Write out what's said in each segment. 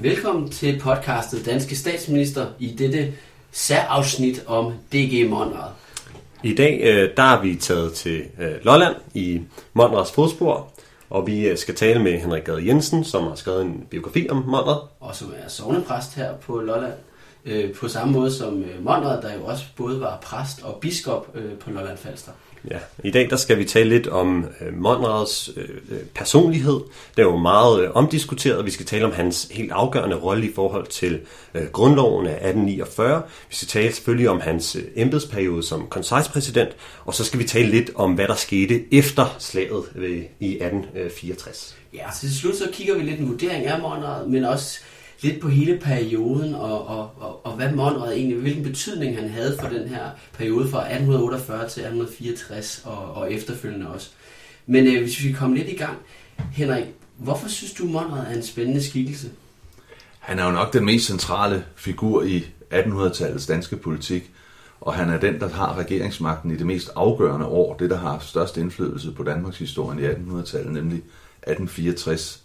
Velkommen til podcastet Danske Statsminister i dette særafsnit om DG Monrad. I dag øh, der er vi taget til øh, Lolland i Monrads fodspor, og vi øh, skal tale med Henrik Gade Jensen, som har skrevet en biografi om Monrad. Og som er sovnepræst her på Lolland. På samme måde som Monrad, der jo også både var præst og biskop på Lolland Falster. Ja, I dag der skal vi tale lidt om øh, Monrads øh, øh, personlighed. Det er jo meget øh, omdiskuteret. Vi skal tale om hans helt afgørende rolle i forhold til øh, grundloven af 1849. Vi skal tale selvfølgelig om hans øh, embedsperiode som konsejspræsident. Og så skal vi tale lidt om, hvad der skete efter slaget øh, i 1864. Ja, så til slut så kigger vi lidt en vurdering af Monrad, men også lidt på hele perioden, og, og, og, og hvad Monrad egentlig, hvilken betydning han havde for den her periode fra 1848 til 1864 og, og efterfølgende også. Men øh, hvis vi kommer lidt i gang, Henrik, hvorfor synes du, Monrad er en spændende skikkelse? Han er jo nok den mest centrale figur i 1800-tallets danske politik, og han er den, der har regeringsmagten i det mest afgørende år, det der har størst indflydelse på Danmarks historie i 1800-tallet, nemlig 1864.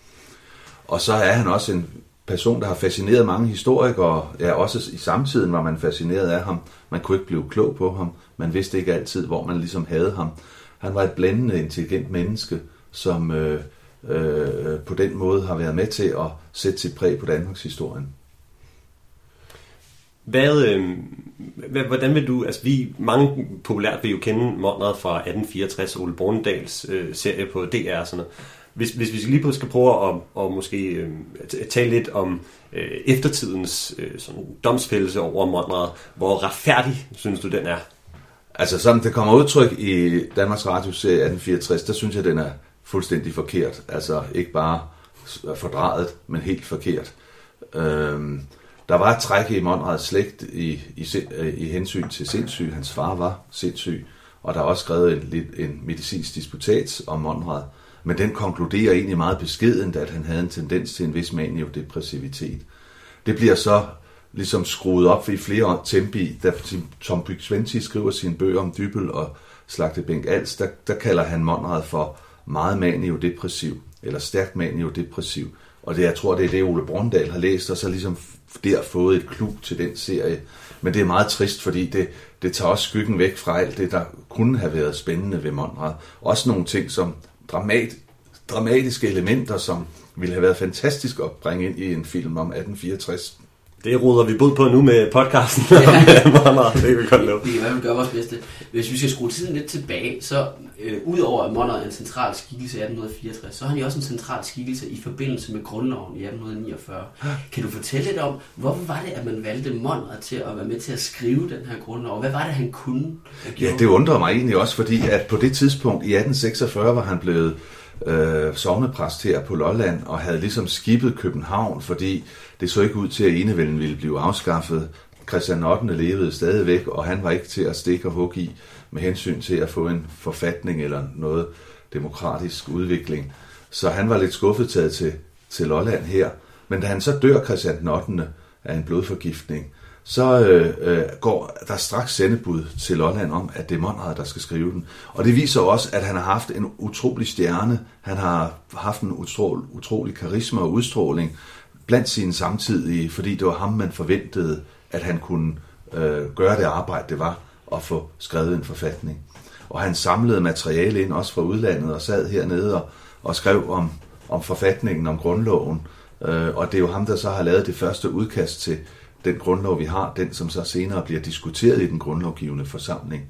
Og så er han også en person, der har fascineret mange historikere. Ja, også i samtiden var man fascineret af ham. Man kunne ikke blive klog på ham. Man vidste ikke altid, hvor man ligesom havde ham. Han var et blændende, intelligent menneske, som øh, øh, på den måde har været med til at sætte sit præg på Danmarks historien. Hvad, øh, hvad, hvordan vil du, altså vi, mange populært vil jo kende Monrad fra 1864, Ole Bornedals øh, serie på DR og sådan noget. Hvis, hvis vi lige skal prøve at, at måske øh, tale lidt om øh, eftertidens øh, sådan, domsfældelse over Monrad, hvor retfærdig synes du den er? Altså som det kommer udtryk i Danmarks Radio serie 1864, der synes jeg, den er fuldstændig forkert. Altså ikke bare øh, fordrejet, men helt forkert. Øhm, der var et træk i Monrads slægt i, i, øh, i hensyn til sindssyg. Hans far var sindssyg, og der er også skrevet en, en medicinsk disputat om Monrad. Men den konkluderer egentlig meget beskedent, at han havde en tendens til en vis maniodepressivitet. Det bliver så ligesom skruet op i flere tempi, da Tom Byg Sventi skriver sine bøger om Dybel og Slagtebænk Als, der, der kalder han Monrad for meget maniodepressiv, eller stærkt maniodepressiv. Og det, jeg tror, det er det, Ole Brondal har læst, og så ligesom der fået et klub til den serie. Men det er meget trist, fordi det, det tager også skyggen væk fra alt det, der kunne have været spændende ved Monrad. Også nogle ting som dramat, dramatiske elementer, som ville have været fantastisk at bringe ind i en film om 1864. Det ruder vi bud på nu med podcasten. Ja. Monrad, det kan vi godt love. Vi kan gøre vores bedste. Hvis vi skal skrue tiden lidt tilbage, så øh, udover at Monrad er en central skikkelse i 1864, så er han jo også en central skikkelse i forbindelse med grundloven i 1849. Kan du fortælle lidt om, hvorfor var det, at man valgte Monrad til at være med til at skrive den her grundlov? Hvad var det, han kunne? Ja, det undrer mig egentlig også, fordi at på det tidspunkt i 1846 var han blevet øh, sovnepræst her på Lolland og havde ligesom skibet København, fordi det så ikke ud til, at enevælden ville blive afskaffet. Christian 8. levede stadigvæk, og han var ikke til at stikke og hugge i med hensyn til at få en forfatning eller noget demokratisk udvikling. Så han var lidt skuffet taget til, til Lolland her. Men da han så dør Christian 8. af en blodforgiftning, så øh, øh, går der straks sendebud til Lolland om, at det er Monrad, der skal skrive den. Og det viser også, at han har haft en utrolig stjerne. Han har haft en utrolig, utrolig karisma og udstråling blandt sine samtidige, fordi det var ham, man forventede, at han kunne øh, gøre det arbejde, det var at få skrevet en forfatning. Og han samlede materiale ind også fra udlandet og sad hernede og, og skrev om, om forfatningen, om grundloven. Øh, og det er jo ham, der så har lavet det første udkast til den grundlov, vi har, den som så senere bliver diskuteret i den grundlovgivende forsamling.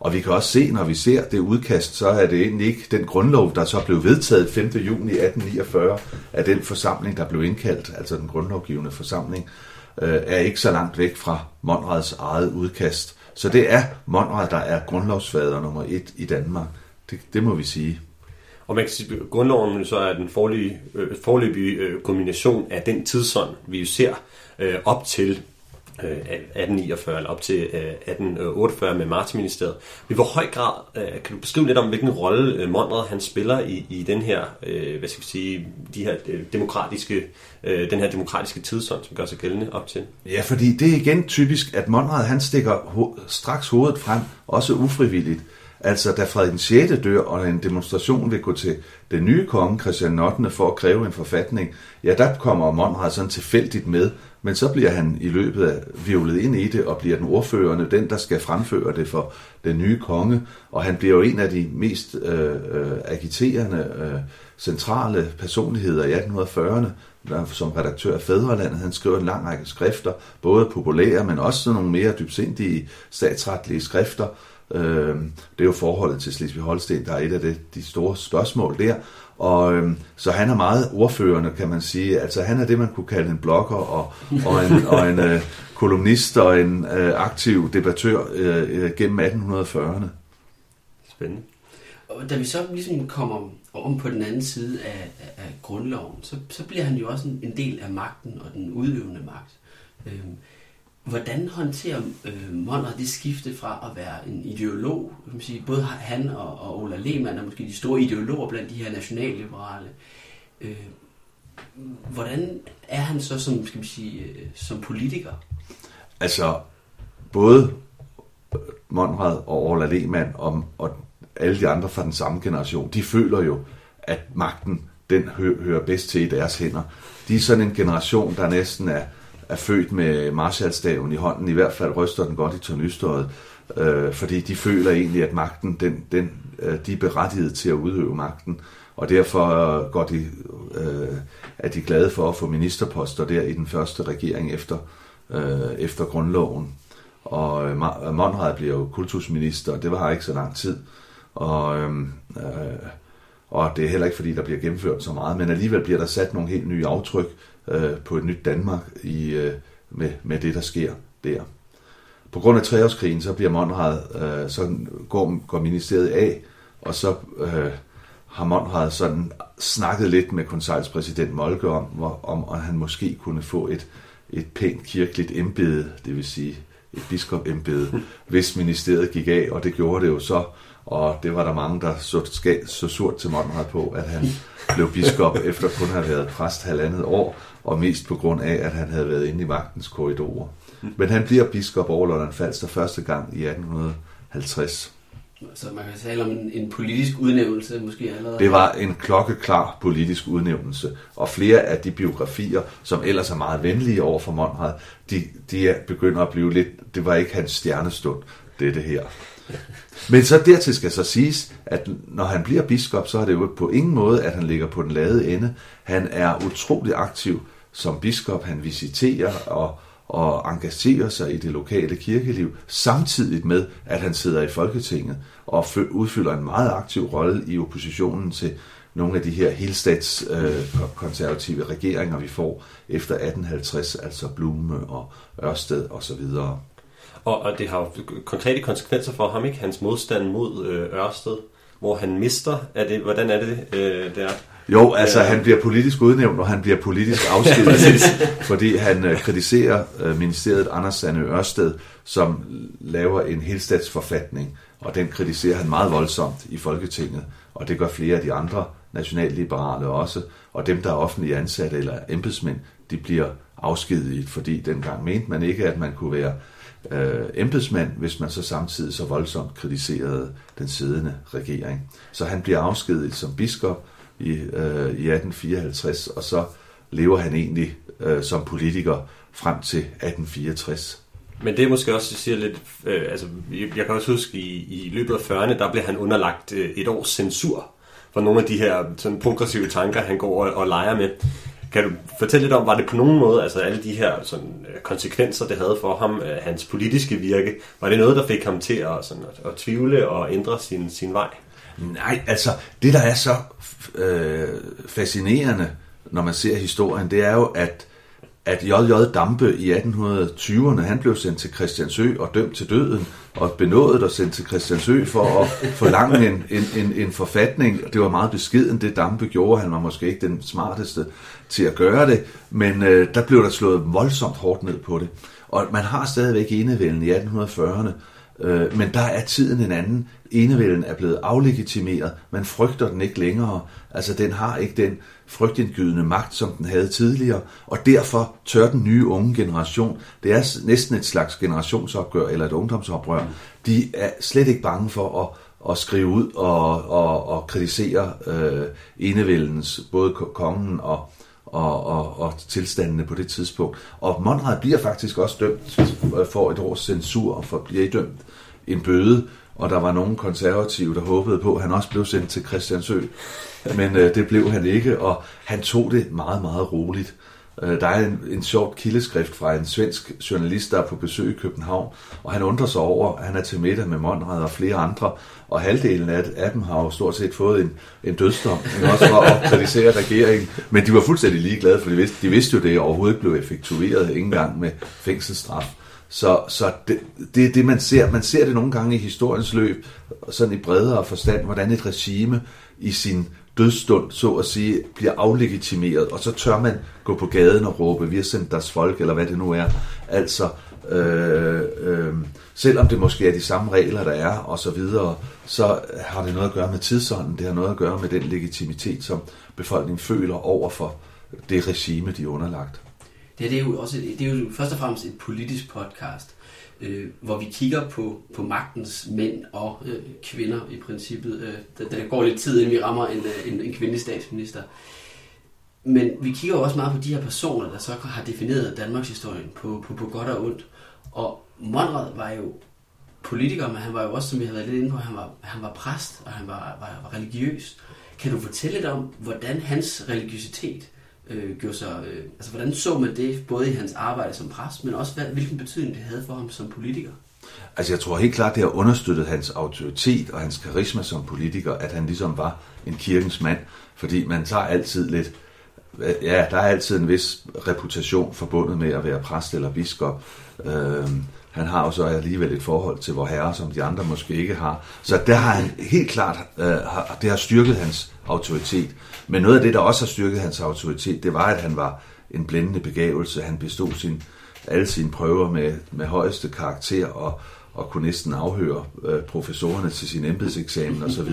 Og vi kan også se, når vi ser det udkast, så er det egentlig ikke den grundlov, der så blev vedtaget 5. juni 1849 af den forsamling, der blev indkaldt, altså den grundlovgivende forsamling, øh, er ikke så langt væk fra Monrads eget udkast. Så det er Monrad, der er grundlovsfader nummer et i Danmark. Det, det må vi sige. Og man kan sige, at grundloven så er den forløbige, øh, forløbige øh, kombination af den tidsånd, vi jo ser øh, op til øh, 1849 eller op til øh, 1848 med Martinministeriet. I hvor høj grad øh, kan du beskrive lidt om, hvilken rolle øh, Monrad han spiller i, i den her, hvad skal vi sige, de her demokratiske, den her demokratiske tidsånd, som gør sig gældende op til? Ja, fordi det er igen typisk, at Monrad han stikker ho- straks hovedet frem, også ufrivilligt. Altså, da Frederik den 6. dør, og en demonstration vil gå til den nye konge, Christian 8. for at kræve en forfatning, ja, der kommer Monrad sådan tilfældigt med, men så bliver han i løbet af violet ind i det, og bliver den ordførende, den der skal fremføre det for den nye konge, og han bliver jo en af de mest øh, øh agiterende, øh, centrale personligheder i 1840'erne, som redaktør af Fædrelandet. Han skriver en lang række skrifter, både populære, men også sådan nogle mere dybsindige statsretlige skrifter, Øh, det er jo forholdet til Slesvig-Holsten, der er et af de, de store spørgsmål der. Og øh, så han er meget ordførende, kan man sige. Altså han er det, man kunne kalde en blogger og, og en, og en øh, kolumnist og en øh, aktiv debattør øh, øh gennem 1840'erne. Spændende. Og da vi så ligesom kommer om på den anden side af, af, af grundloven, så, så bliver han jo også en, en del af magten og den udøvende magt. Øh, Hvordan håndterer øh, Monner det skifte fra at være en ideolog, kan man sige, både han og, og Ola Lehmann er måske de store ideologer blandt de her nationalliberale. Øh, hvordan er han så som, skal man sige, øh, som politiker? Altså, både Monrad og Ola Lehmann og, og alle de andre fra den samme generation, de føler jo, at magten den hø- hører bedst til i deres hænder. De er sådan en generation, der næsten er er født med Marshallstaven i hånden, i hvert fald ryster den godt i tornystøjet, øh, fordi de føler egentlig, at magten, den, den, øh, de er berettiget til at udøve magten, og derfor går de, øh, er de glade for at få ministerposter der i den første regering efter, øh, efter grundloven. Og øh, Monrad bliver jo kultusminister, og det var ikke så lang tid. Og, øh, øh, og det er heller ikke fordi, der bliver gennemført så meget, men alligevel bliver der sat nogle helt nye aftryk øh, på et nyt Danmark i, øh, med, med det, der sker der. På grund af treårskrigen, så bliver Monrad, øh, så går, går ministeriet af, og så øh, har Monrad sådan snakket lidt med konselspræsident Molke om, hvor, om, at han måske kunne få et, et pænt kirkeligt embede, det vil sige et biskopembede, hvis ministeriet gik af, og det gjorde det jo så, og det var der mange, der så, så surt til Monrad på, at han blev biskop efter kun at have været præst halvandet år, og mest på grund af, at han havde været inde i magtens korridorer. Men han bliver biskop over Lolland Falster første gang i 1850. Så man kan tale om en, en politisk udnævnelse måske allerede? Det var en klokkeklar politisk udnævnelse, og flere af de biografier, som ellers er meget venlige over for Monrad, de, de begynder at blive lidt, det var ikke hans stjernestund, det her. Men så dertil skal så siges, at når han bliver biskop, så er det jo på ingen måde, at han ligger på den lade ende. Han er utrolig aktiv som biskop. Han visiterer og, og engagerer sig i det lokale kirkeliv, samtidig med, at han sidder i Folketinget og udfylder en meget aktiv rolle i oppositionen til nogle af de her helstatskonservative øh, regeringer, vi får efter 1850, altså Blume og Ørsted osv. Og, og, og det har jo konkrete konsekvenser for ham, ikke? Hans modstand mod øh, Ørsted, hvor han mister. Er det, hvordan er det, øh, det er? Jo, altså han bliver politisk udnævnt, og han bliver politisk afskedet, fordi han øh, kritiserer øh, ministeriet Anders Sande Ørsted, som laver en helstatsforfatning, og den kritiserer han meget voldsomt i Folketinget, og det gør flere af de andre nationalliberale også, og dem, der er offentlige ansatte eller embedsmænd, de bliver afskediget, fordi dengang mente man ikke, at man kunne være øh, embedsmand, hvis man så samtidig så voldsomt kritiserede den siddende regering. Så han bliver afskediget som biskop i, øh, i 1854, og så lever han egentlig øh, som politiker frem til 1864. Men det er måske også, siger lidt, øh, altså, jeg kan også huske, i, i løbet af 40'erne, der blev han underlagt øh, et års censur for nogle af de her sådan, progressive tanker, han går og, og leger med. Kan du fortælle lidt om, var det på nogen måde, altså alle de her sådan, øh, konsekvenser, det havde for ham, øh, hans politiske virke, var det noget, der fik ham til at, sådan, at, at tvivle og ændre sin, sin vej? Nej, altså det, der er så øh, fascinerende, når man ser historien, det er jo, at at J.J. Dampe i 1820'erne, han blev sendt til Christiansø og dømt til døden, og benådet og sendt til Christiansø for at forlange en, en, en, en forfatning. Det var meget beskeden, det Dampe gjorde. Han var måske ikke den smarteste til at gøre det, men øh, der blev der slået voldsomt hårdt ned på det. Og man har stadigvæk enevælden i 1840'erne, øh, men der er tiden en anden. Enevælden er blevet aflegitimeret. Man frygter den ikke længere. Altså, den har ikke den frygtindgydende magt, som den havde tidligere, og derfor tør den nye unge generation, det er næsten et slags generationsopgør eller et ungdomsoprør, de er slet ikke bange for at, at skrive ud og, og, og kritisere øh, enevældens, både kongen og, og, og, og tilstandene på det tidspunkt. Og Monrad bliver faktisk også dømt for et års censur og for bliver idømt en bøde, og der var nogle konservative, der håbede på, at han også blev sendt til Christiansø. Men øh, det blev han ikke, og han tog det meget, meget roligt. Øh, der er en, en sjov kildeskrift fra en svensk journalist, der er på besøg i København, og han undrer sig over, at han er til middag med Monrad og flere andre, og halvdelen af, af dem har jo stort set fået en, en dødsdom, men også for at kritisere regeringen. Men de var fuldstændig ligeglade, for de vidste, de vidste jo, det overhovedet ikke blev effektueret, ikke engang med fængselsstraf. Så, så det, det er det, man ser. Man ser det nogle gange i historiens løb, sådan i bredere forstand, hvordan et regime i sin dødsstund, så at sige, bliver aflegitimeret, og så tør man gå på gaden og råbe, vi har sendt deres folk, eller hvad det nu er. Altså, øh, øh, selvom det måske er de samme regler, der er, og så videre, så har det noget at gøre med tidsånden, det har noget at gøre med den legitimitet, som befolkningen føler over for det regime, de er underlagt. Det, det, er jo også, det er jo først og fremmest et politisk podcast, øh, hvor vi kigger på, på magtens mænd og øh, kvinder i princippet. Øh, der, der går lidt tid, inden vi rammer en, øh, en, en kvindelig statsminister. Men vi kigger jo også meget på de her personer, der så har defineret Danmarks historien på, på, på godt og ondt. Og Monrad var jo politiker, men han var jo også, som vi har været lidt inde på, han var, han var præst, og han var, var, var religiøs. Kan du fortælle lidt om, hvordan hans religiøsitet øh, gjorde sig... Øh, altså, hvordan så man det, både i hans arbejde som præst, men også hvad, hvilken betydning det havde for ham som politiker? Altså, jeg tror helt klart, det har understøttet hans autoritet og hans karisma som politiker, at han ligesom var en kirkens mand, fordi man tager altid lidt... Ja, der er altid en vis reputation forbundet med at være præst eller biskop. Øh, han har jo så alligevel et forhold til vor herre, som de andre måske ikke har. Så der har han helt klart, øh, det har styrket hans autoritet. Men noget af det, der også har styrket hans autoritet, det var, at han var en blændende begævelse. Han bestod sin, alle sine prøver med, med højeste karakter og, og kunne næsten afhøre øh, professorerne til sin embedseksamen osv.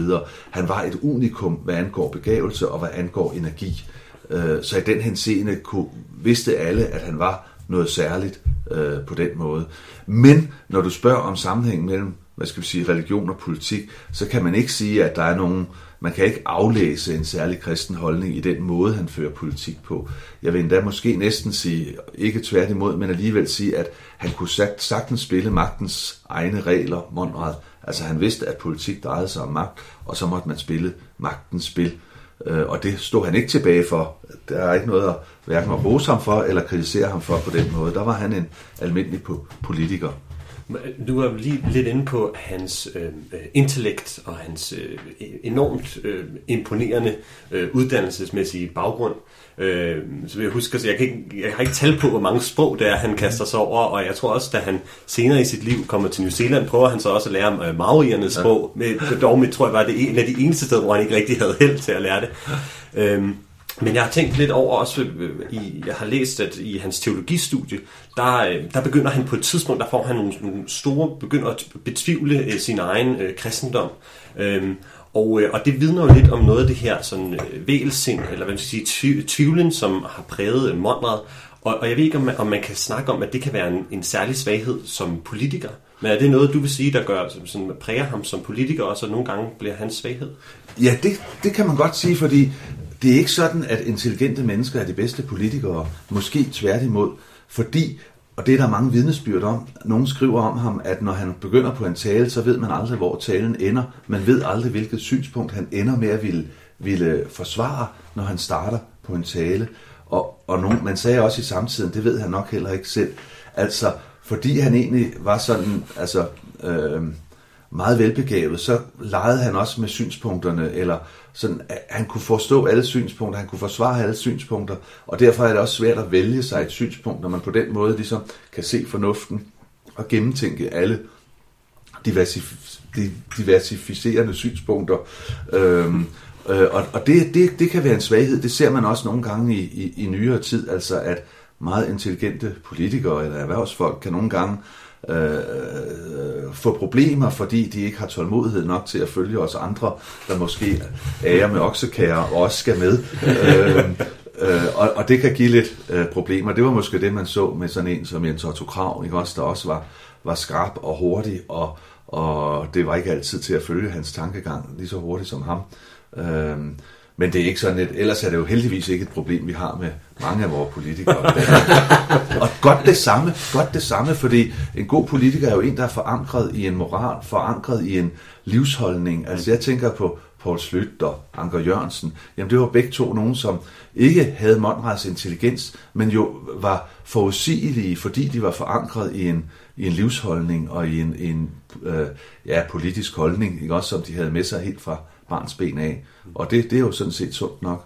Han var et unikum, hvad angår begævelse og hvad angår energi. Øh, så i den henseende kunne, vidste alle, at han var noget særligt øh, på den måde. Men når du spørger om sammenhæng mellem hvad skal vi sige, religion og politik, så kan man ikke sige, at der er nogen, man kan ikke aflæse en særlig kristen holdning i den måde, han fører politik på. Jeg vil endda måske næsten sige, ikke tværtimod, men alligevel sige, at han kunne sagtens spille magtens egne regler, Monrad. Altså han vidste, at politik drejede sig om magt, og så måtte man spille magtens spil. Øh, og det stod han ikke tilbage for. Der er ikke noget at hverken at rose ham for, eller kritisere ham for på den måde. Der var han en almindelig politiker. Øh, du var lige lidt inde på hans øh, øh intellekt og hans øh, e- enormt øh, imponerende øh, uddannelsesmæssige baggrund. Øh, så jeg husker, så jeg, kan ikke, jeg har ikke tal på, hvor mange sprog det er, han kaster sig over, og jeg tror også, da han senere i sit liv kommer til New Zealand, prøver han så også at lære øh, maoriernes sprog, med, dog med, tror jeg var det en af de eneste steder, hvor han ikke rigtig havde held til at lære det. Øh, men jeg har tænkt lidt over også, øh, i, jeg har læst, at i hans teologistudie, der, øh, der begynder han på et tidspunkt, der får han nogle, nogle store, begynder at betvivle øh, sin egen øh, kristendom. Øhm, og, øh, og det vidner jo lidt om noget af det her sådan øh, vælsind, eller hvad man skal sige, tvivlen, som har præget øh, Monrad. Og, og jeg ved ikke, om man, om man kan snakke om, at det kan være en, en særlig svaghed som politiker. Men er det noget, du vil sige, der gør, som, sådan, præger ham som politiker, og så nogle gange bliver hans svaghed? Ja, det, det kan man godt sige, fordi det er ikke sådan, at intelligente mennesker er de bedste politikere. Måske tværtimod. Fordi, og det er der mange vidnesbyrd om, nogen skriver om ham, at når han begynder på en tale, så ved man aldrig, hvor talen ender. Man ved aldrig, hvilket synspunkt han ender med at ville, ville forsvare, når han starter på en tale. Og, og nogen, man sagde også i samtiden, det ved han nok heller ikke selv. Altså, fordi han egentlig var sådan, altså, øh, meget velbegavet, så legede han også med synspunkterne, eller sådan, han kunne forstå alle synspunkter, han kunne forsvare alle synspunkter, og derfor er det også svært at vælge sig et synspunkt, når man på den måde ligesom kan se fornuften og gennemtænke alle diversif- diversificerende synspunkter. Øhm, øh, og og det, det, det kan være en svaghed, det ser man også nogle gange i, i, i nyere tid, altså at meget intelligente politikere eller erhvervsfolk kan nogle gange øh, Øh, øh, få problemer, fordi de ikke har tålmodighed nok til at følge os andre, der måske ærer med oksekære og også skal med. øh, øh, og, og det kan give lidt øh, problemer. Det var måske det, man så med sådan en som Jens Otto Krav, ikke også, der også var, var skarp og hurtig og, og det var ikke altid til at følge hans tankegang lige så hurtigt som ham. Øh, men det er ikke sådan et, ellers er det jo heldigvis ikke et problem, vi har med mange af vores politikere. og godt det samme, godt det samme, fordi en god politiker er jo en, der er forankret i en moral, forankret i en livsholdning. Altså jeg tænker på Paul Slyt og Anker Jørgensen. Jamen det var begge to nogen, som ikke havde Monrads intelligens, men jo var forudsigelige, fordi de var forankret i en, i en livsholdning og i en, en øh, ja, politisk holdning, ikke? også som de havde med sig helt fra barns ben af. Og det, det er jo sådan set sundt nok.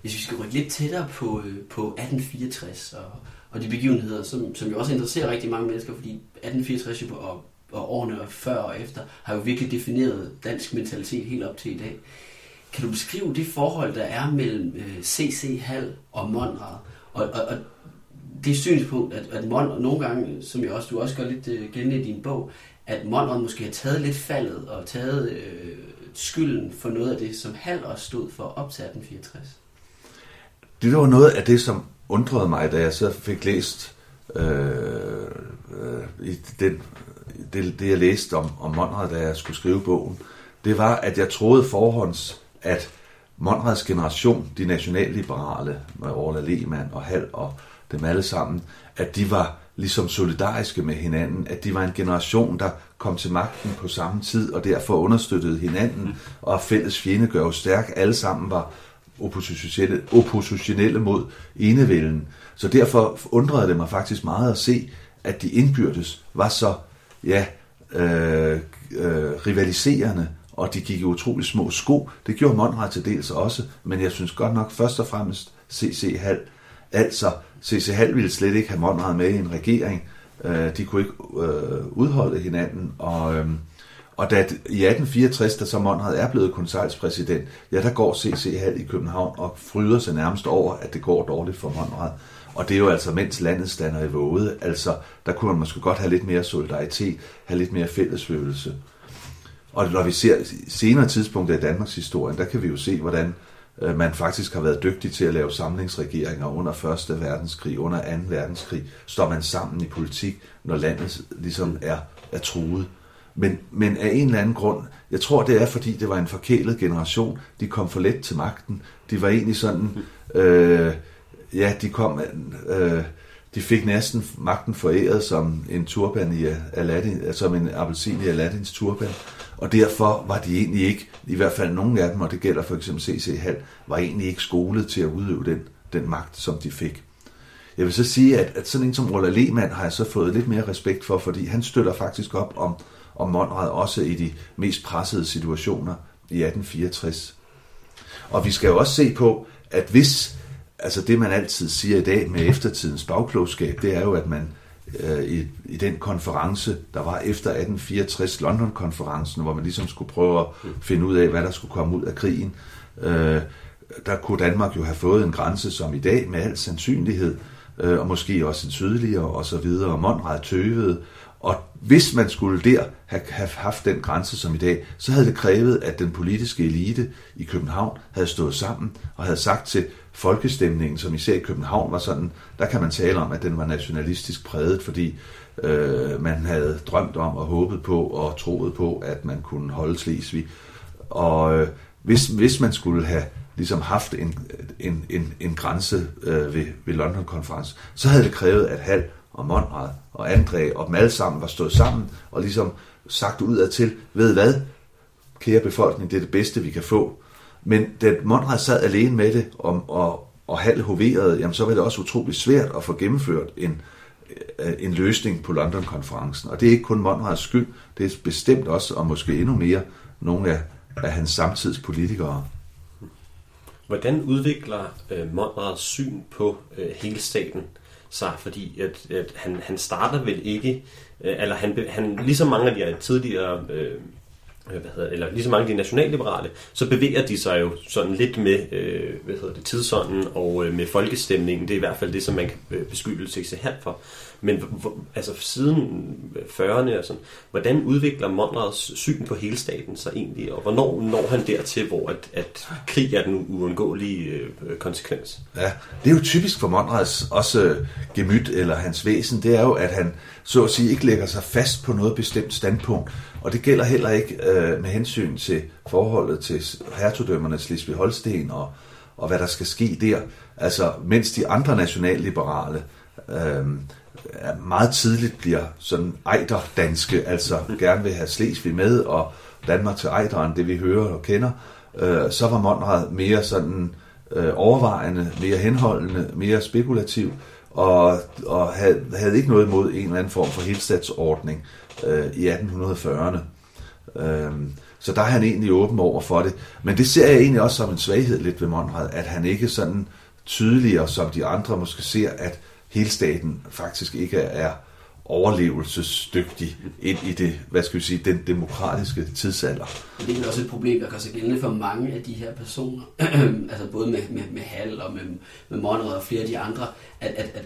Hvis vi skal rykke lidt tættere på, øh, på 1864 og, og de begivenheder, som, som jo også interesserer rigtig mange mennesker, fordi 1864 og, og årene før og efter har jo virkelig defineret dansk mentalitet helt op til i dag. Kan du beskrive det forhold, der er mellem øh, C.C. Hall og Monrad? Og, og, og det synspunkt, at, at Monrad nogle gange, som jeg også, du også gør lidt øh, gennem i din bog, at Monrad måske har taget lidt faldet og taget øh, skylden for noget af det, som Hal også stod for op til 1864? Det var noget af det, som undrede mig, da jeg så fik læst øh, øh, i den, det, det, jeg læste om, om Monrad, da jeg skulle skrive bogen. Det var, at jeg troede forhånds, at Monrads generation, de nationalliberale, med Orla Lehmann og Hal og dem alle sammen, at de var ligesom solidariske med hinanden, at de var en generation, der kom til magten på samme tid, og derfor understøttede hinanden, og fælles fjende gør jo stærk, alle sammen var oppositionelle, oppositionelle mod enevælden. Så derfor undrede det mig faktisk meget at se, at de indbyrdes var så ja, øh, øh, rivaliserende, og de gik i utrolig små sko. Det gjorde Monrad til dels også, men jeg synes godt nok først og fremmest C.C. Hall. Altså, C.C. Hall ville slet ikke have Monrad med i en regering. Øh, de kunne ikke øh, udholde hinanden, og, øh, og da, i 1864, da så Monrad er blevet konselspræsident, ja, der går C.C. Hall i København og fryder sig nærmest over, at det går dårligt for Monrad. Og det er jo altså, mens landet stander i våde, altså, der kunne man måske godt have lidt mere solidaritet, have lidt mere fællesfølelse. Og når vi ser senere tidspunkter i Danmarks historie, der kan vi jo se, hvordan øh, Øh, man faktisk har været dygtig til at lave samlingsregeringer under 1. verdenskrig, under 2. verdenskrig. Står man sammen i politik, når landet ligesom er, er truet. Men, men af en eller anden grund, jeg tror det er, fordi det var en forkælet generation. De kom for let til magten. De var egentlig sådan, øh, ja, de kom, øh, de fik næsten magten foræret som en turban i Aladdin, som en appelsin i Aladdins turban. Og derfor var de egentlig ikke, i hvert fald nogle af dem, og det gælder for eksempel C.C. Hall, var egentlig ikke skolet til at udøve den, den magt, som de fik. Jeg vil så sige, at, at sådan en som Roland Lehmann har jeg så fået lidt mere respekt for, fordi han støtter faktisk op om, om Monrad også i de mest pressede situationer i 1864. Og vi skal jo også se på, at hvis, altså det man altid siger i dag med eftertidens bagklogskab, det er jo, at man øh, i, i den konference, der var efter 1864, London-konferencen, hvor man ligesom skulle prøve at finde ud af, hvad der skulle komme ud af krigen. Øh, der kunne Danmark jo have fået en grænse som i dag, med al sandsynlighed, øh, og måske også en sydligere og så videre, og Monrad tøvede. Og hvis man skulle der have, haft den grænse som i dag, så havde det krævet, at den politiske elite i København havde stået sammen og havde sagt til folkestemningen, som især i København var sådan, der kan man tale om, at den var nationalistisk præget, fordi øh, man havde drømt om og håbet på og troet på, at man kunne holde Slesvig. Og øh, hvis, hvis man skulle have ligesom haft en, en, en, en grænse øh, ved, ved London-konferencen, så havde det krævet, at Hal og Monrad og André og dem alle sammen var stået sammen og ligesom sagt udad til, ved hvad, kære befolkning, det er det bedste, vi kan få. Men da Monrad sad alene med det, og, og, og halv hoverede, jamen så var det også utroligt svært at få gennemført en, øh, en løsning på London-konferencen. Og det er ikke kun Monrads skyld, det er bestemt også, og måske endnu mere, nogle af, af hans samtidspolitikere. Hvordan udvikler øh, Monrads syn på øh, hele staten sig? Fordi at, at han, han starter vel ikke, øh, eller han, han, ligesom mange af de tidligere øh, Øh, Øh, hvad hedder, eller lige så mange af de nationalliberale, så bevæger de sig jo sådan lidt med øh, hvad hedder det, tidsånden og øh, med folkestemningen. Det er i hvert fald det, som man kan beskylde C.C. Hall for. Men altså siden øh, 40'erne og sådan, hvordan udvikler Monrads syn på hele staten sig egentlig, og hvornår når han dertil, hvor at, at krig er den uundgåelige øh, konsekvens? Ja, det er jo typisk for Monrads også øh, gemyt eller hans væsen, det er jo, at han så at sige ikke lægger sig fast på noget bestemt standpunkt. Og det gælder heller ikke øh, med hensyn til forholdet til hertugdømmerne Slesvig-Holsten og, og hvad der skal ske der. Altså, mens de andre nationalliberale øh, meget tidligt bliver sådan ejderdanske, altså gerne vil have Slesvig med og Danmark til ejderen, det vi hører og kender, øh, så var Monrad mere sådan øh, overvejende, mere henholdende, mere spekulativ, og, og havde, havde ikke noget imod en eller anden form for helstatsordning øh, i 1840'erne. Øh, så der er han egentlig åben over for det. Men det ser jeg egentlig også som en svaghed lidt ved Monrad, at han ikke sådan tydeligere, som de andre måske ser, at hele staten faktisk ikke er overlevelsesdygtig ind i det, hvad skal vi sige, den demokratiske tidsalder. Det er også et problem, der gør sig gældende for mange af de her personer, altså både med, med, med Hal og med, med Monrad og flere af de andre, at, at, at,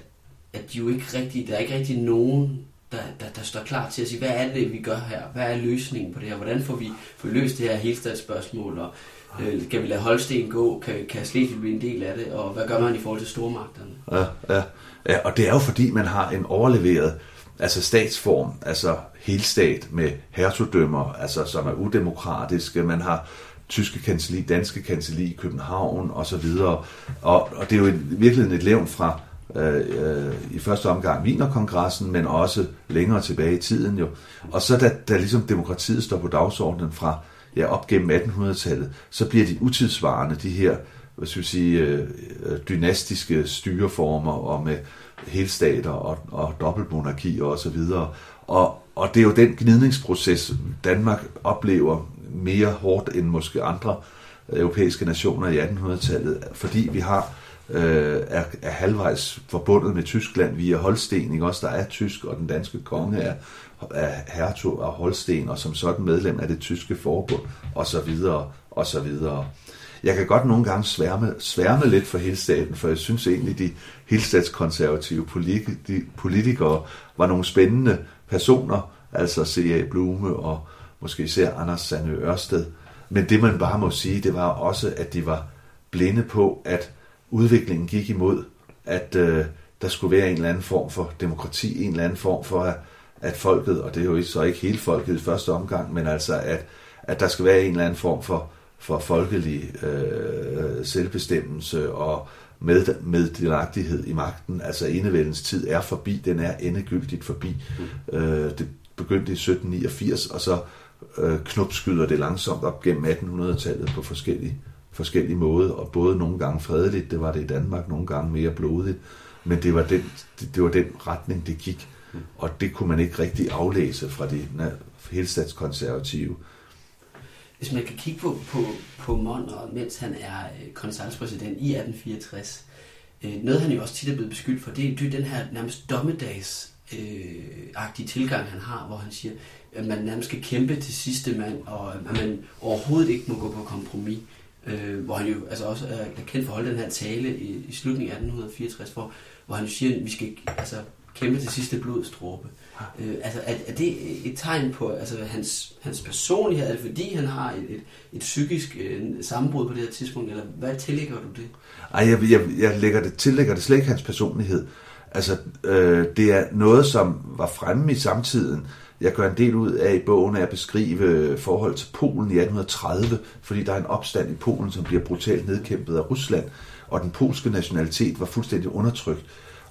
at de jo ikke rigtig, der er ikke rigtig nogen, der, der, der står klar til at sige, hvad er det, vi gør her? Hvad er løsningen på det her? Hvordan får vi får løst det her helstatsspørgsmål? Og øh, kan vi lade Holsten gå? Kan, kan Slesvig blive en del af det? Og hvad gør man i forhold til stormagterne? Ja, ja. ja og det er jo fordi, man har en overleveret altså statsform, altså helstat med hertugdømmer, altså som er udemokratiske. Man har tyske kanseli, danske kanseli i København og så videre. Og, og det er jo i virkeligheden et levn fra øh, øh, i første omgang Wienerkongressen, men også længere tilbage i tiden jo. Og så da, da ligesom demokratiet står på dagsordenen fra ja, op gennem 1800-tallet, så bliver de utidsvarende, de her hvad skal vi sige, øh, øh dynastiske styreformer og med helstater og, og dobbeltmonarki og så videre. Og, og det er jo den gnidningsproces, Danmark oplever mere hårdt end måske andre europæiske nationer i 1800-tallet, fordi vi har øh, er, er halvvejs forbundet med Tyskland via Holsten, ikke? også der er tysk, og den danske konge er, er hertug af Holsten, og som sådan medlem af det tyske forbund, og så videre, og så videre. Jeg kan godt nogle gange sværme, sværme lidt for helstaten, for jeg synes egentlig, de helstatskonservative politikere var nogle spændende personer, altså C.A. Blume og måske især Anders Sande Ørsted. Men det man bare må sige, det var også, at de var blinde på, at udviklingen gik imod, at øh, der skulle være en eller anden form for demokrati, en eller anden form for, at, at folket, og det er jo så ikke hele folket i første omgang, men altså, at, at der skal være en eller anden form for, for folkelig øh, selvbestemmelse og med, med delagtighed i magten. Altså enevældens tid er forbi, den er endegyldigt forbi. Mm. Øh, det begyndte i 1789, og så øh, knopskyder det langsomt op gennem 1800-tallet på forskellige forskellige måder, og både nogle gange fredeligt, det var det i Danmark, nogle gange mere blodigt, men det var den, det, det var den retning, det gik, og det kunne man ikke rigtig aflæse fra de helstatskonservative. Hvis man kan kigge på, på, på Monner, mens han er øh, i 1864, øh, noget han jo også tit er blevet beskyldt for, det, det er den her nærmest dommedags øh, agtige tilgang, han har, hvor han siger, at man nærmest skal kæmpe til sidste mand, og at man overhovedet ikke må gå på kompromis øh, hvor han jo altså også er, kendt for at holde den her tale i, i slutningen af 1864, hvor, hvor han jo siger, at vi skal altså, kæmpe til sidste blodstråbe. Øh, Øh, altså, er, er det et tegn på altså, hans, hans personlighed? Er det fordi, han har et, et, et psykisk øh, sammenbrud på det her tidspunkt, eller hvad tillægger du det? Ej, jeg, jeg, jeg lægger det, tillægger det slet ikke hans personlighed. Altså, øh, det er noget, som var fremme i samtiden, jeg gør en del ud af i bogen at beskrive forhold til Polen i 1830, fordi der er en opstand i Polen, som bliver brutalt nedkæmpet af Rusland, og den polske nationalitet var fuldstændig undertrykt.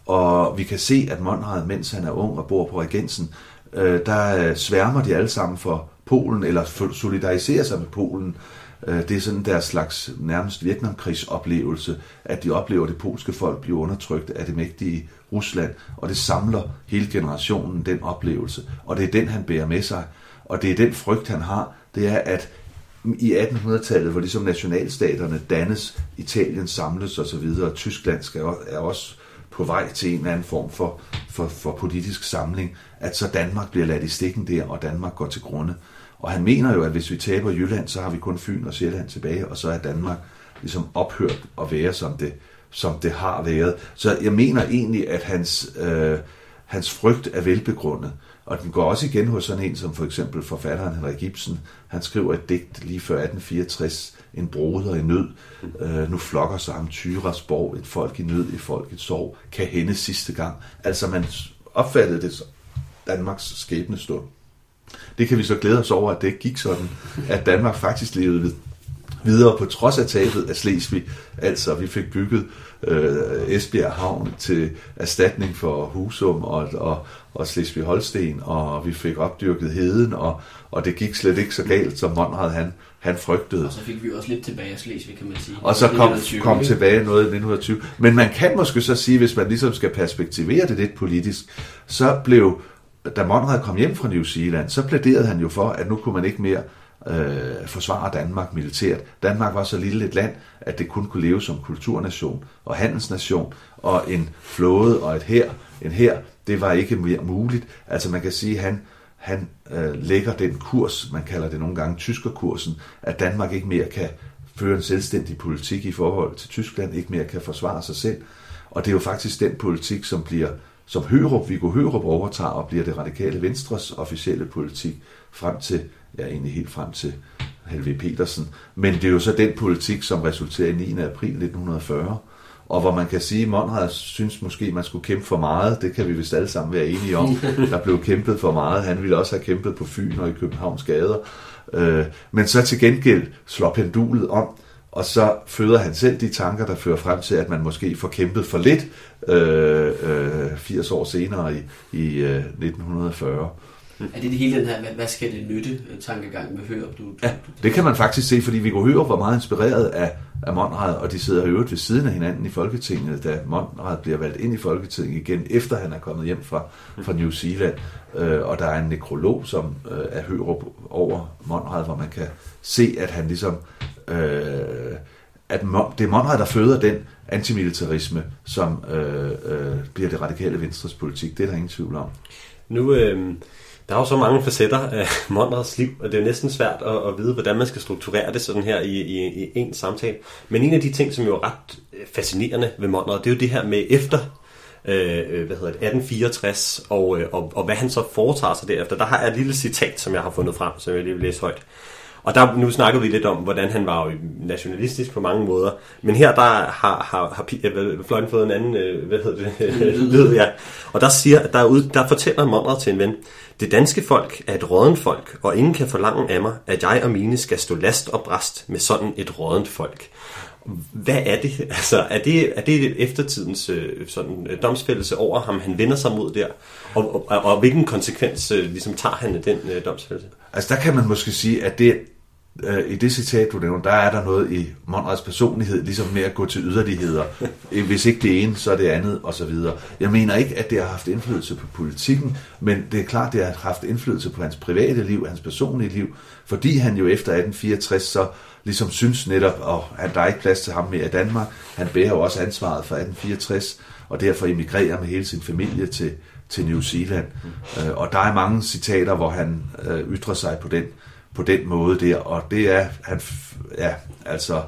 Og vi kan se, at Monrad, mens han er ung og bor på regensen, øh, der øh, sværmer de alle sammen for Polen, eller solidariserer sig med Polen. Øh, det er sådan deres slags nærmest Vietnamkrigsoplevelse, at de oplever, at det polske folk bliver undertrykt af det mægtige Rusland, og det samler hele generationen den oplevelse, og det er den, han bærer med sig, og det er den frygt, han har, det er, at i 1800-tallet, hvor ligesom nationalstaterne dannes, Italien samles osv., og Tyskland skal, er også på vej til en eller anden form for, for, for politisk samling, at så Danmark bliver ladt i stikken der, og Danmark går til grunde. Og han mener jo, at hvis vi taber Jylland, så har vi kun Fyn og Sjælland tilbage, og så er Danmark ligesom ophørt at være, som det, som det har været. Så jeg mener egentlig, at hans, øh, hans frygt er velbegrundet. Og den går også igen hos sådan en som for eksempel forfatteren Henrik Ibsen. Han skriver et digt lige før 1864 en broder i nød. Øh, nu flokker sammen Tyras borg, et folk i nød, et folk i sorg, kan hende sidste gang. Altså man opfattede det som Danmarks skæbnestund. Det kan vi så glæde os over, at det gik sådan, at Danmark faktisk levede videre på trods af tabet af Slesvig. Altså, vi fik bygget øh, Esbjerg Havn til erstatning for Husum og, og, og Slesvig-Holsten, og vi fik opdyrket heden, og, og det gik slet ikke så galt, som Monrad han, han frygtede. Og så fik vi også lidt tilbage af Slesvig, kan man sige. Og så kom, kom tilbage noget i 1920. Men man kan måske så sige, hvis man ligesom skal perspektivere det lidt politisk, så blev, da Monrad kom hjem fra New Zealand, så plæderede han jo for, at nu kunne man ikke mere øh, forsvare Danmark militært. Danmark var så lille et land, at det kun kunne leve som kulturnation og handelsnation, og en flåde og et her, en her, det var ikke mere muligt. Altså man kan sige, at han, han øh, lægger den kurs, man kalder det nogle gange tyskerkursen, at Danmark ikke mere kan føre en selvstændig politik i forhold til Tyskland, ikke mere kan forsvare sig selv. Og det er jo faktisk den politik, som bliver som Hørup, Viggo Hørup overtager og bliver det radikale venstres officielle politik frem til ja, egentlig helt frem til Helve Petersen. Men det er jo så den politik, som resulterer i 9. april 1940, og hvor man kan sige, at Monrad synes måske, man skulle kæmpe for meget. Det kan vi vist alle sammen være enige om. Der blev kæmpet for meget. Han ville også have kæmpet på Fyn og i Københavns gader. Øh, men så til gengæld slår pendulet om, og så føder han selv de tanker, der fører frem til, at man måske får kæmpet for lidt øh, øh, 80 år senere i, i øh, 1940. Er det det hele den her, hvad, hvad skal det nytte øh, tankegang med Hørup? Du, ja, det kan man faktisk se, fordi Viggo Hørup var meget inspireret af, af Monrad, og de sidder i øvrigt ved siden af hinanden i Folketinget, da Monrad bliver valgt ind i Folketinget igen, efter han er kommet hjem fra, fra New Zealand. Øh, og der er en nekrolog som øh, er Hørup over Monrad, hvor man kan se, at han ligesom... Øh, at det er Monrad, der føder den antimilitarisme, som øh, øh, bliver det radikale venstres politik. Det er der ingen tvivl om. Nu, øh, der er jo så mange facetter af Monrads liv, og det er næsten svært at, at vide, hvordan man skal strukturere det sådan her i, i, i en samtale. Men en af de ting, som jo er ret øh, fascinerende ved Monrad, det er jo det her med efter øh, øh hvad hedder det, 1864, og, øh, og, og hvad han så foretager sig derefter. Der har jeg et lille citat, som jeg har fundet frem, som jeg lige vil læse højt. Og der, nu snakkede vi lidt om, hvordan han var jo nationalistisk på mange måder. Men her der har, har, har øh, Fløjten fået en anden, øh, hvad hedder det, lyd, ja. Og der, siger, der, ud, der fortæller Monrad til en ven, det danske folk er et rådent folk, og ingen kan forlange af mig, at jeg og mine skal stå last og bræst med sådan et rådent folk. Hvad er det? Altså, er det, er det eftertidens øh, sådan, domsfældelse over ham, han vender sig mod der? Og, og, og, og hvilken konsekvens ligesom, tager han af den øh, domsfældelse? Altså, der kan man måske sige, at det, øh, i det citat, du nævner, der er der noget i Monrads personlighed, ligesom med at gå til yderligheder. Hvis ikke det ene, så er det andet, og så videre. Jeg mener ikke, at det har haft indflydelse på politikken, men det er klart, det har haft indflydelse på hans private liv, hans personlige liv, fordi han jo efter 1864 så ligesom synes netop, at der er ikke plads til ham mere i Danmark. Han bærer jo også ansvaret for 1864, og derfor emigrerer med hele sin familie til, til New Zealand. Mm. Og der er mange citater, hvor han øh, ytrer sig på den på den måde der, og det er, han, ja, altså,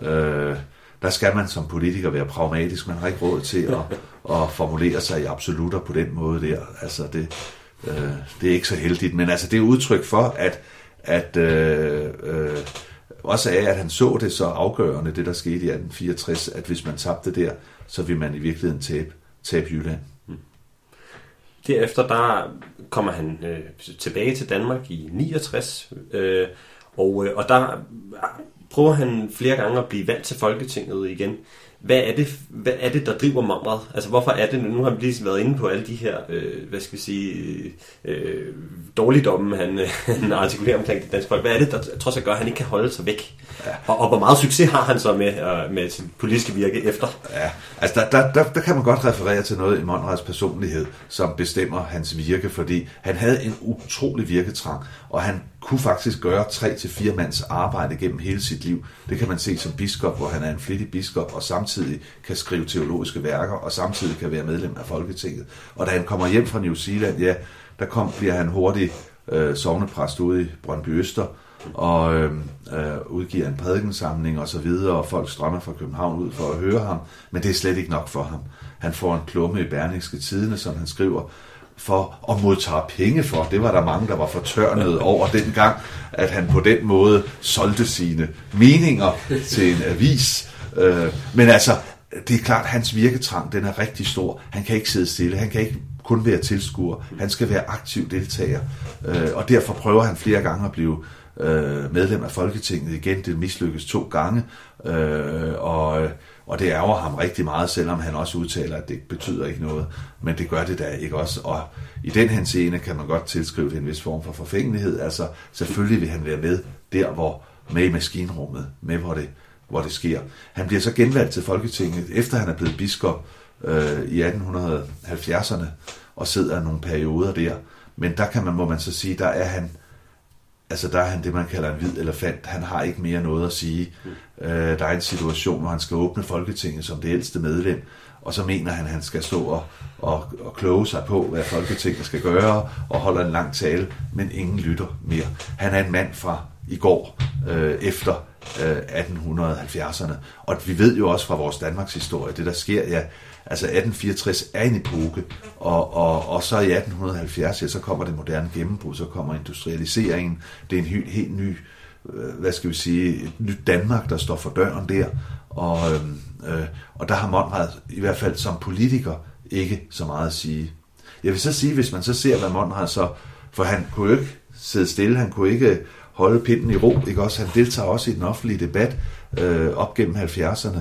øh, der skal man som politiker være pragmatisk, man har ikke råd til at, at formulere sig i absolutter på den måde der, altså det, øh, det er ikke så heldigt, men altså det er udtryk for, at, at øh, øh, også af, at han så det så afgørende, det der skete i 1864, at hvis man tabte der, så vil man i virkeligheden tabe, tabe Jylland. Derefter der kommer han øh, tilbage til Danmark i 69, øh, og, øh, og der prøver han flere gange at blive valgt til Folketinget igen hvad er det, hvad er det der driver Mamred? Altså hvorfor er det, nu har vi lige været inde på alle de her, øh, hvad skal vi sige, øh, dårligdomme, han, øh, han artikulerer omkring det danske folk. Hvad er det, der trods alt gør, at han ikke kan holde sig væk? Ja. Og, og hvor meget succes har han så med, øh, med sin politiske virke efter? Ja, altså der, der, der, der kan man godt referere til noget i Monrads personlighed, som bestemmer hans virke, fordi han havde en utrolig virketrang, og han kunne faktisk gøre tre til fire mands arbejde gennem hele sit liv. Det kan man se som biskop, hvor han er en flittig biskop, og samtidig kan skrive teologiske værker, og samtidig kan være medlem af Folketinget. Og da han kommer hjem fra New Zealand, ja, der kom, bliver han hurtigt øh, sovnepræst ude i Brøndby Øster, og øh, øh, udgiver en prædikensamling og så videre, og folk strømmer fra København ud for at høre ham, men det er slet ikke nok for ham. Han får en klumme i Berlingske Tidene, som han skriver, for at modtage penge for. Det var der mange, der var fortørnet over dengang, at han på den måde solgte sine meninger til en avis. Øh, men altså, det er klart, at hans virketrang, den er rigtig stor. Han kan ikke sidde stille. Han kan ikke kun være tilskuer. Han skal være aktiv deltager. Øh, og derfor prøver han flere gange at blive øh, medlem af Folketinget igen. Det mislykkes to gange. Øh, og og det ærger ham rigtig meget, selvom han også udtaler, at det betyder ikke noget. Men det gør det da ikke også. Og i den henseende kan man godt tilskrive det en vis form for forfængelighed. Altså selvfølgelig vil han være med der, hvor med i maskinrummet, med hvor det, hvor det sker. Han bliver så genvalgt til Folketinget, efter han er blevet biskop øh, i 1870'erne, og sidder nogle perioder der. Men der kan man, må man så sige, der er han altså der er han det, man kalder en hvid elefant. Han har ikke mere noget at sige. Mm. Øh, der er en situation, hvor han skal åbne Folketinget som det ældste medlem, og så mener han, at han skal stå og, og, og kloge sig på, hvad Folketinget skal gøre, og holder en lang tale, men ingen lytter mere. Han er en mand fra i går, øh, efter øh, 1870'erne. Og vi ved jo også fra vores Danmarks historie, det der sker, ja, altså 1864 er en epoke, og, og, og så i 1870, ja, så kommer det moderne gennembrud, så kommer industrialiseringen, det er en helt, helt ny, øh, hvad skal vi sige, et nyt Danmark, der står for døren der, og, øh, øh og der har Monrad i hvert fald som politiker ikke så meget at sige. Jeg vil så sige, hvis man så ser, hvad Monrad så, for han kunne jo ikke sidde stille, han kunne ikke holde pinden i ro, ikke også? Han deltager også i den offentlige debat øh, op gennem 70'erne,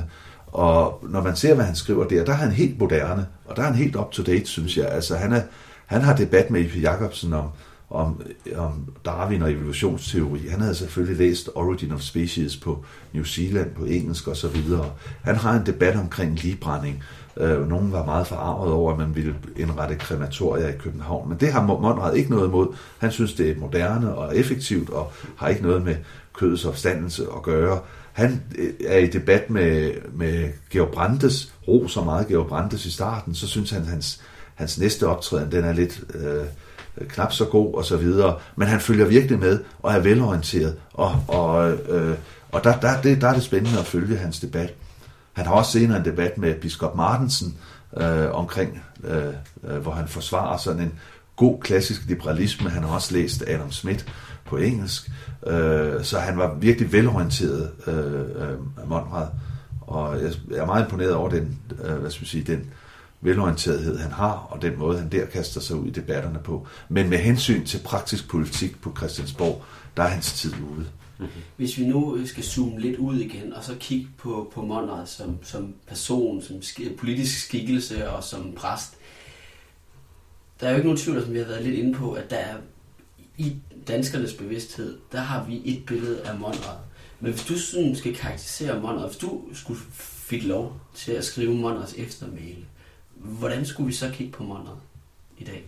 og når man ser, hvad han skriver der, der er han helt moderne, og der er han helt up-to-date, synes jeg. Altså, han, er, han har debat med Ife Jacobsen om, om, om Darwin og evolutionsteori. Han havde selvfølgelig læst Origin of Species på New Zealand på engelsk og så videre. Han har en debat omkring ligebrænding. Øh, nogen var meget forarvet over, at man ville indrette krematorier i København, men det har Monrad ikke noget imod. Han synes, det er moderne og effektivt og har ikke noget med kødets opstandelse at gøre. Han øh, er i debat med, med Georg Brandes, roser meget Georg Brandes i starten, så synes han, hans, hans næste optræden, den er lidt øh, knap så god og så videre, men han følger virkelig med og er velorienteret, og, og, øh, og der, der, det, der er det spændende at følge hans debat. Han har også senere en debat med biskop Martensen øh, omkring, øh, øh, hvor han forsvarer sådan en god klassisk liberalisme. Han har også læst Adam Smith på engelsk, øh, så han var virkelig velorienteret, øh, øh, Monrad. Og jeg er meget imponeret over den, øh, hvad skal vi sige, den velorienterethed, han har, og den måde, han der kaster sig ud i debatterne på. Men med hensyn til praktisk politik på Christiansborg, der er hans tid ude. Mhm. Hvis vi nu skal zoome lidt ud igen, og så kigge på, på Monrad som, som person, som politisk skikkelse og som præst, der er jo ikke nogen tvivl, som vi har været lidt inde på, at der er i danskernes bevidsthed, der har vi et billede af Monrad. Men hvis du sådan skal karakterisere Monrad, hvis du skulle fik lov til at skrive Monrads eftermæle, hvordan skulle vi så kigge på Monrad i dag?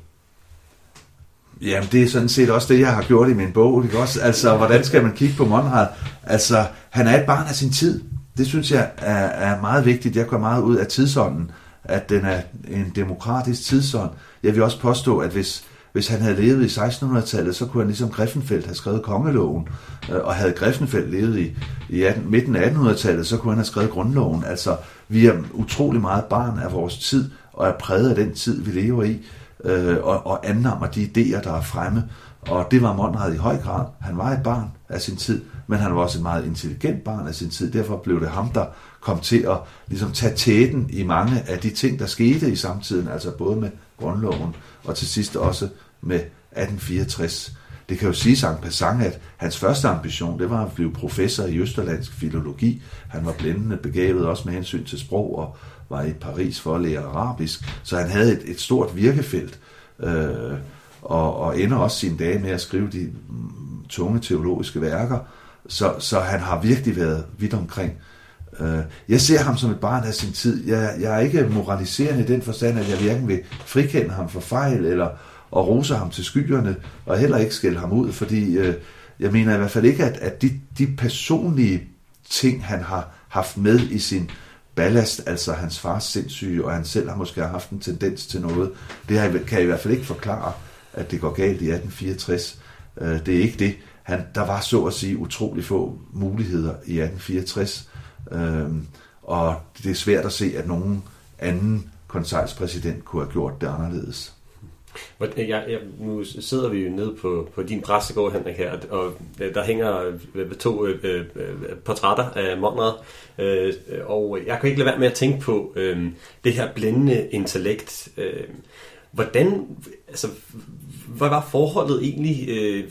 Jamen, det er sådan set også det, jeg har gjort i min bog. Ikke også? Altså, hvordan skal man kigge på Monrad? Altså, han er et barn af sin tid. Det synes jeg er, er meget vigtigt. Jeg går meget ud af tidsånden, at den er en demokratisk tidsånd. Jeg vil også påstå, at hvis, hvis han havde levet i 1600-tallet, så kunne han ligesom Griffenfeldt have skrevet kongeloven. Øh, og havde Griffenfeldt levet i, i 18, midten af 1800-tallet, så kunne han have skrevet grundloven. Altså, vi er utrolig meget barn af vores tid, og er præget af den tid, vi lever i øh, og, og annammer de idéer, der er fremme. Og det var Monrad i høj grad. Han var et barn af sin tid, men han var også et meget intelligent barn af sin tid. Derfor blev det ham, der kom til at ligesom, tage tæten i mange af de ting, der skete i samtiden, altså både med grundloven og til sidst også med 1864. Det kan jo sige en passant, at hans første ambition, det var at blive professor i østerlandsk filologi. Han var blændende begavet også med hensyn til sprog og var i Paris for at lære arabisk, så han havde et, et stort virkefelt, øh, og, og ender også sine dage med at skrive de mm, tunge teologiske værker, så, så han har virkelig været vidt omkring. Øh, jeg ser ham som et barn af sin tid. Jeg, jeg er ikke moraliserende i den forstand, at jeg hverken vil frikende ham for fejl, eller og rose ham til skyerne, og heller ikke skælde ham ud, fordi øh, jeg mener i hvert fald ikke, at, at de, de personlige ting, han har haft med i sin ballast, altså hans fars sindssyge, og han selv har måske haft en tendens til noget. Det her kan jeg i hvert fald ikke forklare, at det går galt i 1864. Øh, det er ikke det. Han, der var så at sige utrolig få muligheder i 1864, øh, og det er svært at se, at nogen anden konsejlspræsident kunne have gjort det anderledes. Jeg, jeg, nu sidder vi jo nede på, på din præstegård, Henrik, her, og øh, der hænger øh, to øh, øh, øh, portrætter af Monrad, øh, og jeg kan ikke lade være med at tænke på øh, det her blændende intellekt. Øh, hvordan, altså, hvad var forholdet egentlig øh,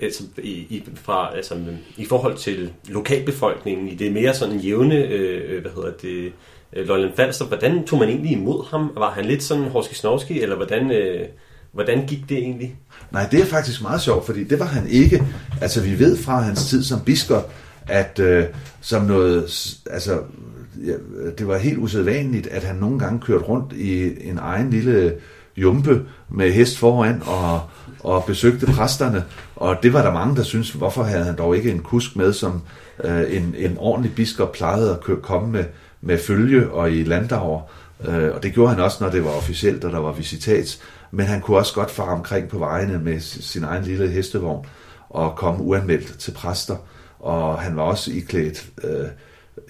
altså, i, i, fra, altså, i forhold til lokalbefolkningen i det mere sådan jævne, øh, hvad hedder det, øh, Øh, Lolland Falster, hvordan tog man egentlig imod ham? Var han lidt sådan Horski Snovski, eller hvordan, øh, hvordan gik det egentlig? Nej, det er faktisk meget sjovt, fordi det var han ikke. Altså, vi ved fra hans tid som biskop, at øh, som noget, altså, ja, det var helt usædvanligt, at han nogle gange kørte rundt i en egen lille jumpe med hest foran og, og besøgte præsterne. Og det var der mange, der synes, hvorfor havde han dog ikke en kusk med, som øh, en, en ordentlig biskop plejede at køre, komme med, med følge og i landdager. Øh, og det gjorde han også, når det var officielt, og der var visitats. Men han kunne også godt fare omkring på vejene med sin egen lille hestevogn og komme uanmeldt til præster. Og han var også iklædt, øh,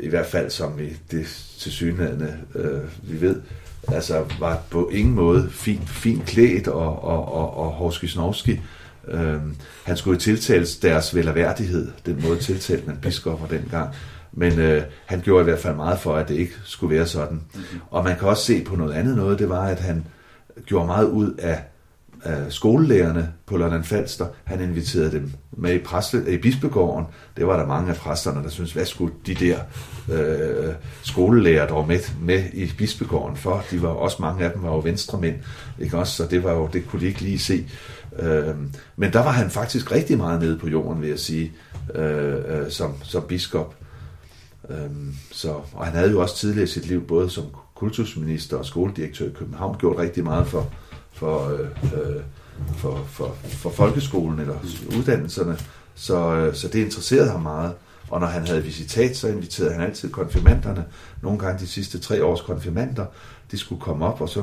i hvert fald som i det tilsyneladende, øh, vi ved, altså var på ingen måde fint, fint klædt og, og, og, og Horski Snovski. Øh, han skulle tiltales deres velerværdighed, den måde tiltalte man biskopper dengang. Men øh, han gjorde i hvert fald meget for, at det ikke skulle være sådan. Mm-hmm. Og man kan også se på noget andet noget, det var, at han gjorde meget ud af, af skolelærerne på London Falster. Han inviterede dem med i, præste, i bispegården. Det var der mange af præsterne, der syntes, hvad skulle de der øh, skolelærer, var med, med i bispegården for? De var også mange af dem var jo venstremænd, ikke også? Så det var jo, det kunne de ikke lige se. Øh, men der var han faktisk rigtig meget nede på jorden, vil jeg sige, øh, øh, som, som biskop. Øhm, så, og han havde jo også tidligere i sit liv, både som kultusminister og skoledirektør i København, gjort rigtig meget for, for, øh, øh, for, for, for folkeskolen eller uddannelserne. Så, øh, så det interesserede ham meget. Og når han havde visitat, så inviterede han altid konfirmanderne. Nogle gange de sidste tre års konfirmander, de skulle komme op, og så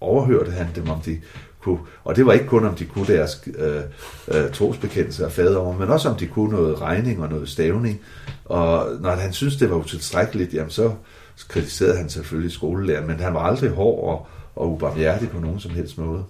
overhørte han dem, om de kunne, og det var ikke kun om de kunne deres øh, øh, trosbekendelse af fader, men også om de kunne noget regning og noget stavning. Og når han syntes, det var utilstrækkeligt, jamen så kritiserede han selvfølgelig skolelæreren, men han var aldrig hård og, og ubarmhjertig på nogen som helst måde.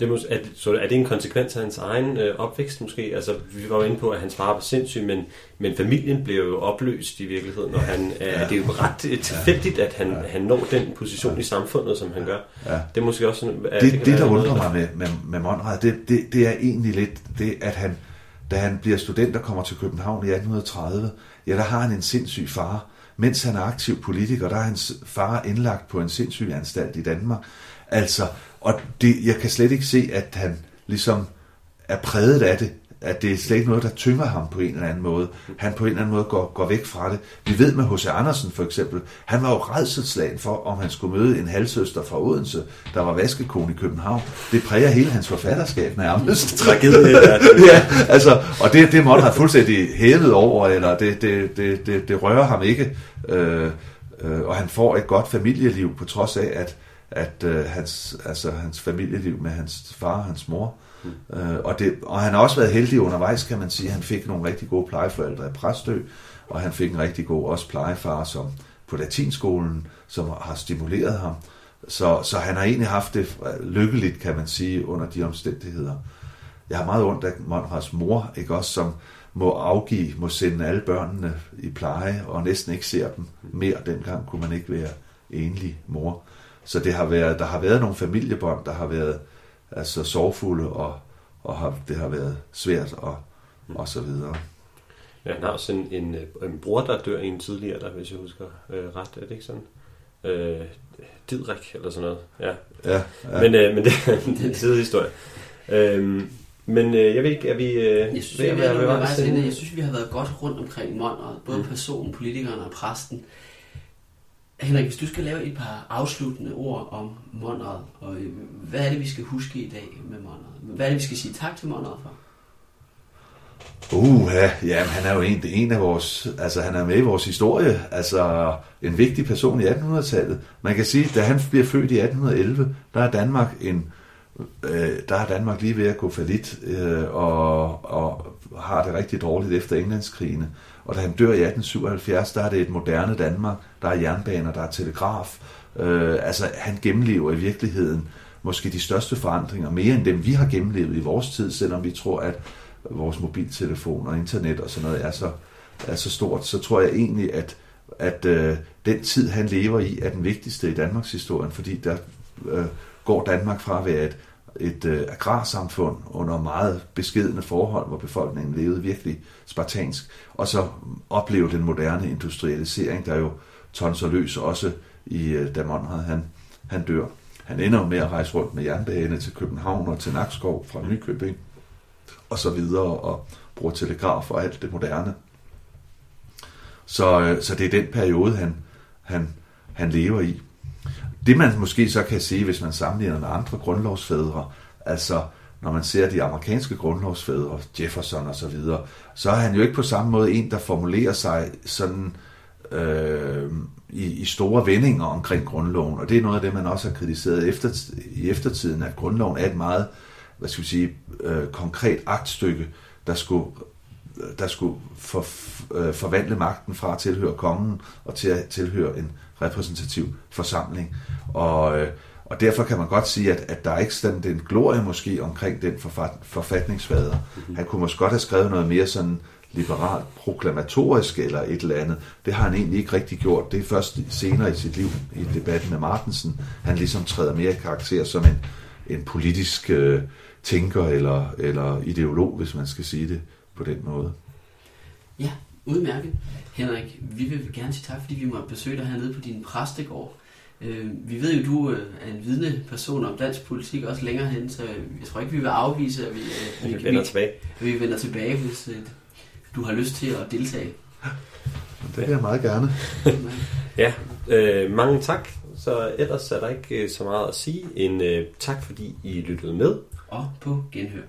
Det må, er, så er det en konsekvens af hans egen øh, opvækst måske? Altså, vi var jo inde på, at hans far var sindssyg, men, men familien blev jo opløst i virkeligheden, og han, øh, ja. det er jo ret tilfældigt, at han, ja. han når den position ja. i samfundet, som han gør. Ja. Det er måske også sådan... At det, det, det der undrer mig med, med, med Monrad, det, det, det er egentlig lidt det, at han, da han bliver student og kommer til København i 1830, ja, der har han en sindssyg far. Mens han er aktiv politiker, der er hans far indlagt på en sindssyg anstalt i Danmark. Altså, og det, jeg kan slet ikke se, at han ligesom er præget af det. At det er slet ikke noget, der tynger ham på en eller anden måde. Han på en eller anden måde går, går væk fra det. Vi ved med H.C. Andersen for eksempel, han var jo redselslagen for, om han skulle møde en halvsøster fra Odense, der var vaskekone i København. Det præger hele hans forfatterskab nærmest. Tragedie. ja, altså, og det, det måtte han fuldstændig hævet over, eller det, det, det, det, det rører ham ikke. Øh, øh, og han får et godt familieliv, på trods af, at at øh, hans, altså, hans familieliv med hans far og hans mor. Mm. Øh, og, det, og han har også været heldig undervejs, kan man sige. Han fik nogle rigtig gode plejeforældre i Præstø, og han fik en rigtig god også plejefar som på latinskolen, som har stimuleret ham. Så, så han har egentlig haft det lykkeligt, kan man sige, under de omstændigheder. Jeg har meget ondt af Monrads mor, ikke også, som må afgive, må sende alle børnene i pleje, og næsten ikke ser dem mere. Dengang kunne man ikke være enlig mor. Så det har været, der har været nogle familiebånd, der har været altså sorgfulde, og, og har, det har været svært, og, og så videre. Ja, han har også en, en, en bror, der dør en tidligere, der, hvis jeg husker øh, ret, er det ikke sådan? Øh, Didrik, eller sådan noget. Ja, ja, ja. Men, øh, men det, det er en sidehistorie. Øhm, men øh, jeg ved ikke, er vi... Øh, jeg, synes, vi, vi, vi, vi, jeg synes, vi har været godt rundt omkring Monrad, både mm. personen, politikeren og præsten. Henrik, hvis du skal lave et par afsluttende ord om Monrad, og øh, hvad er det, vi skal huske i dag med Monrad? Hvad er det, vi skal sige tak til Monrad for? Uh, ja, ja, han er jo en, en af vores, altså han er med i vores historie, altså en vigtig person i 1800-tallet. Man kan sige, da han bliver født i 1811, der er Danmark en, øh, der er Danmark lige ved at gå lidt øh, og, og har det rigtig dårligt efter Englandskrigene. Og da han dør i 1877, der er det et moderne Danmark. Der er jernbaner, der er telegraf. Øh, altså, han gennemlever i virkeligheden måske de største forandringer, mere end dem vi har gennemlevet i vores tid, selvom vi tror, at vores mobiltelefon og internet og sådan noget er så, er så stort, så tror jeg egentlig, at, at øh, den tid, han lever i, er den vigtigste i Danmarks historie, fordi der øh, går Danmark fra at være et, et øh, agrarsamfund under meget beskedende forhold, hvor befolkningen levede virkelig spartansk, og så opleve den moderne industrialisering, der jo tonser løs også i, øh, da han, han dør. Han ender med at rejse rundt med jernbane til København og til Nakskov fra Nykøbing og så videre, og bruger telegraf og alt det moderne. Så, øh, så det er den periode, han, han, han lever i. Det man måske så kan sige, hvis man sammenligner med andre grundlovsfædre, altså når man ser de amerikanske grundlovsfædre, Jefferson og så videre, så er han jo ikke på samme måde en, der formulerer sig sådan øh, i, i store vendinger omkring grundloven. Og det er noget af det, man også har kritiseret efter, i eftertiden, at grundloven er et meget, hvad skal vi sige, øh, konkret aktstykke, der skulle der skulle for, øh, forvandle magten fra at tilhøre kongen og til at tilhøre en repræsentativ forsamling. Og, øh, og derfor kan man godt sige, at, at der er ikke sådan den glorie måske omkring den forfat, forfatningsfader. Mm-hmm. Han kunne måske godt have skrevet noget mere sådan liberalt proklamatorisk eller et eller andet. Det har han egentlig ikke rigtig gjort. Det er først senere i sit liv, i debatten med Martensen, han ligesom træder mere i karakter som en, en politisk øh, tænker eller, eller ideolog, hvis man skal sige det på den måde. Ja, udmærket. Henrik, vi vil gerne sige tak, fordi vi måtte besøge dig hernede på din præstegård. Øh, vi ved jo, du øh, er en vidne person om dansk politik også længere hen, så jeg tror ikke, vi vil afvise, at vi, øh, vi, vi vender tilbage. At vi vender tilbage, hvis du har lyst til at deltage. Det vil jeg meget gerne. ja, øh, mange tak. Så ellers er der ikke så meget at sige end øh, tak, fordi I lyttede med. Og på genhør.